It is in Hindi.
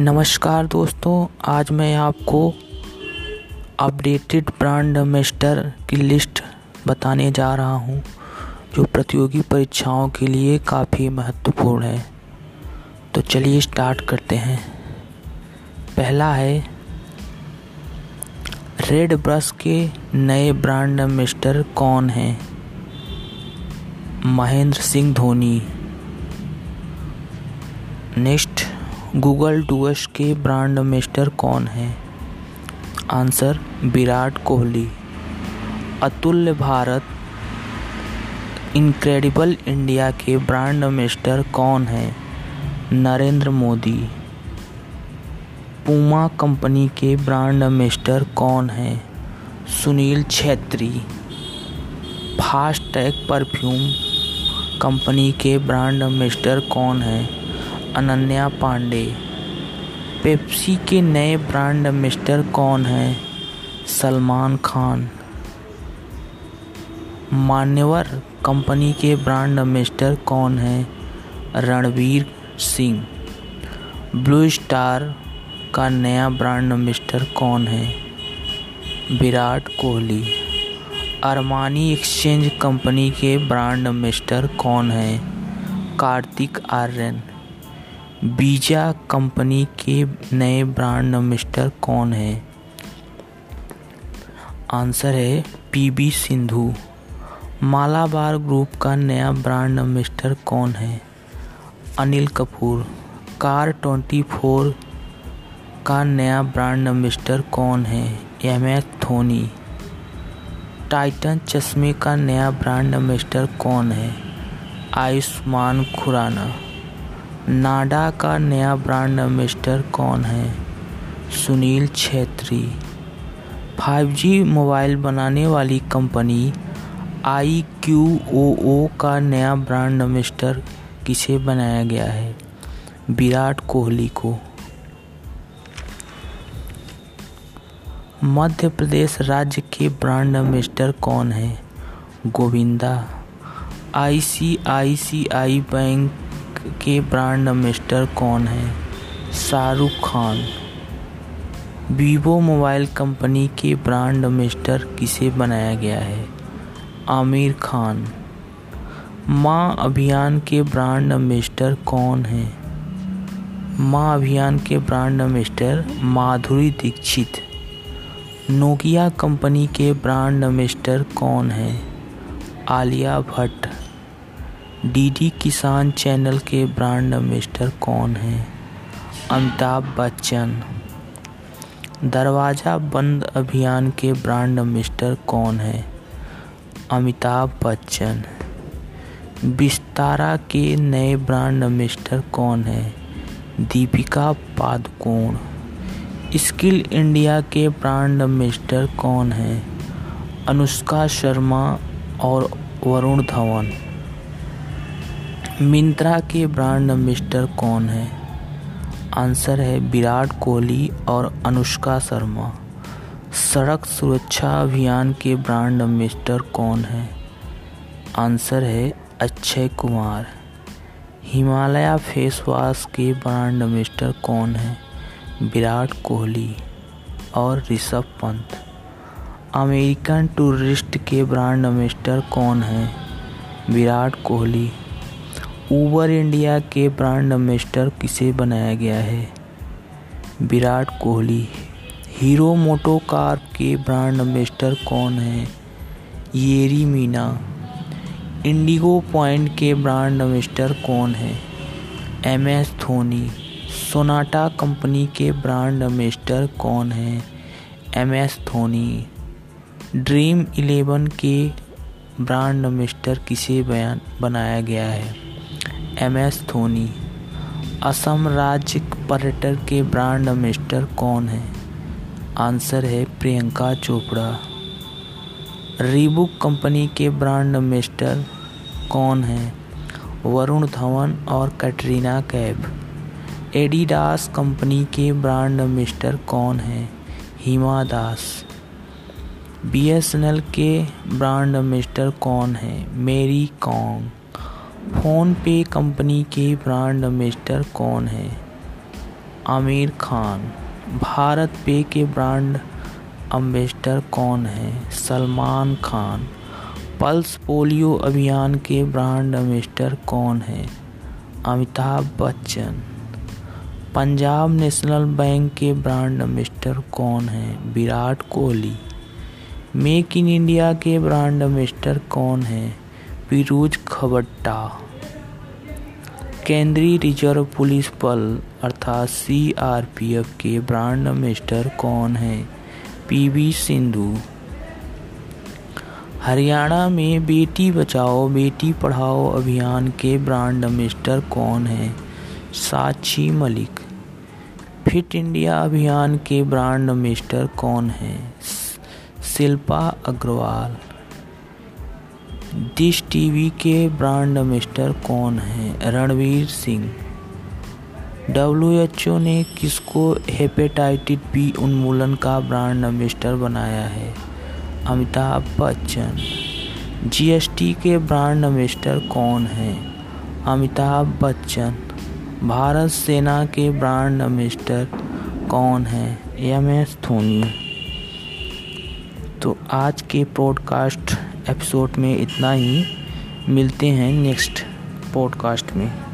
नमस्कार दोस्तों, आज मैं आपको अपडेटेड ब्रांड एम्बेसडर की लिस्ट बताने जा रहा हूँ, जो प्रतियोगी परीक्षाओं के लिए काफ़ी महत्वपूर्ण है। तो चलिए स्टार्ट करते हैं। पहला है रेड ब्रश के नए ब्रांड एम्बेसडर कौन हैं? महेंद्र सिंह धोनी। नेक्स्ट गूगल डूएस के ब्रांड एम्बेसडर कौन है? Answer, Virat Kohli. Atulya Bharat, Incredible India के ब्रांड एम्बेसडर कौन है? नरेंद्र मोदी। पूमा कंपनी के ब्रांड एम्बेसडर कौन है? Sunil Chhetri. FASTag perfume company के ब्रांड एम्बेसडर कौन है? अनन्या पांडे। पेप्सी के नए ब्रांड मिस्टर कौन हैं? सलमान खान। मान्यवर कंपनी के ब्रांड मिस्टर कौन हैं? रणवीर सिंह। ब्लू स्टार का नया ब्रांड मिस्टर कौन है? Virat Kohli. Armani Exchange company के ब्रांड मिस्टर कौन हैं? कार्तिक आर्यन। बीजा कंपनी के नए ब्रांड एम्बेसडर कौन है? आंसर है पीबी सिंधु। मालाबार ग्रुप का नया ब्रांड एम्बेसडर कौन है? Anil Kapoor. Car twenty four का नया ब्रांड एम्बेसडर कौन है? M S Dhoni. टाइटन चश्मे का नया ब्रांड एम्बेसडर कौन है? आयुष्मान खुराना। नाडा का नया ब्रांड एम्बेसडर कौन है? सुनील छेत्री। 5G मोबाइल बनाने वाली कंपनी आई क्यू ओ ओ का नया ब्रांड एम्बेसडर किसे बनाया गया है? विराट कोहली को। मध्य प्रदेश राज्य के ब्रांड एम्बेसडर कौन है? गोविंदा। आईसीआईसीआई बैंक के ब्रांड एम्बेसडर कौन हैं? Shahrukh Khan. Vivo mobile company के ब्रांड एम्बेसडर किसे बनाया गया है? आमिर खान। माँ अभियान के ब्रांड एम्बेसडर कौन हैं? माँ अभियान के brand ambassador Madhuri Dixit. Nokia company के ब्रांड एम्बेसडर कौन हैं? आलिया भट्ट। डीडी किसान चैनल के ब्रांड एम्बेसडर कौन हैं? अमिताभ बच्चन। दरवाज़ा बंद अभियान के ब्रांड एम्बेसडर कौन है? अमिताभ बच्चन। विस्तारा के नए ब्रांड एम्बेसडर कौन है? दीपिका पादुकोण। स्किल इंडिया के ब्रांड एम्बेसडर कौन है? अनुष्का शर्मा और वरुण धवन। मिंत्रा के ब्रांड एम्बेसडर कौन है? आंसर है विराट कोहली और अनुष्का शर्मा। सड़क सुरक्षा अभियान के ब्रांड एम्बेसडर कौन है? आंसर है अक्षय कुमार। हिमालय फेस वॉश के ब्रांड एम्बेसडर कौन है? विराट कोहली और ऋषभ पंत। अमेरिकन टूरिस्ट के ब्रांड एम्बेसडर कौन है? विराट कोहली। ऊबर इंडिया के ब्रांड एम्बेसडर किसे बनाया गया है? विराट कोहली। हीरो मोटो कार के ब्रांड एम्बेसडर कौन है? येरी मीना। इंडिगो पॉइंट के ब्रांड एम्बेसडर कौन है? M S Dhoni. Sonata company के ब्रांड एम्बेसडर कौन है? M S Dhoni. Dream eleven के ब्रांड एम्बेसडर किसे बयान बनाया गया है? M S Dhoni. असम राज्य पर्यटक के ब्रांड एम्बेसडर कौन है? आंसर है प्रियंका चोपड़ा। रीबुक कंपनी के ब्रांड एम्बेसडर कौन है? वरुण धवन और कैटरीना कैफ। एडिडास कंपनी के ब्रांड एम्बेसडर कौन है? हिमा दास। बीएसएनएल के ब्रांड एम्बेसडर कौन है? Mary Kom PhonePe company के ब्रांड एम्बेसडर कौन है? आमिर खान। भारत पे के ब्रांड अम्बेसडर कौन है? सलमान खान। पल्स पोलियो अभियान के ब्रांड अम्बेसडर कौन है? अमिताभ बच्चन। पंजाब नेशनल बैंक के ब्रांड अम्बेसडर कौन है? Virat Kohli. Make in India के ब्रांड अम्बेसडर कौन है? फिरोज खबट्टा। केंद्रीय रिज़र्व पुलिस बल, अर्थात सीआरपीएफ के ब्रांड अम्बेसडर कौन है? पीवी सिंधु। हरियाणा में बेटी बचाओ, बेटी पढ़ाओ अभियान के ब्रांड अम्बेसडर कौन है? साक्षी मलिक। फिट इंडिया अभियान के ब्रांड अम्बेसडर कौन है? शिल्पा अग्रवाल। डिश टीवी के ब्रांड अम्बेसडर कौन हैं? Ranveer Singh. W H O ने किसको हेपेटाइटिस बी उन्मूलन का ब्रांड अम्बेसडर बनाया है? अमिताभ बच्चन। जीएसटी के ब्रांड अम्बेसडर कौन हैं? अमिताभ बच्चन। भारत सेना के ब्रांड अम्बेसडर कौन है? M S Dhoni. तो आज के पॉडकास्ट एपिसोड में इतना ही। मिलते हैं नेक्स्ट पॉडकास्ट में।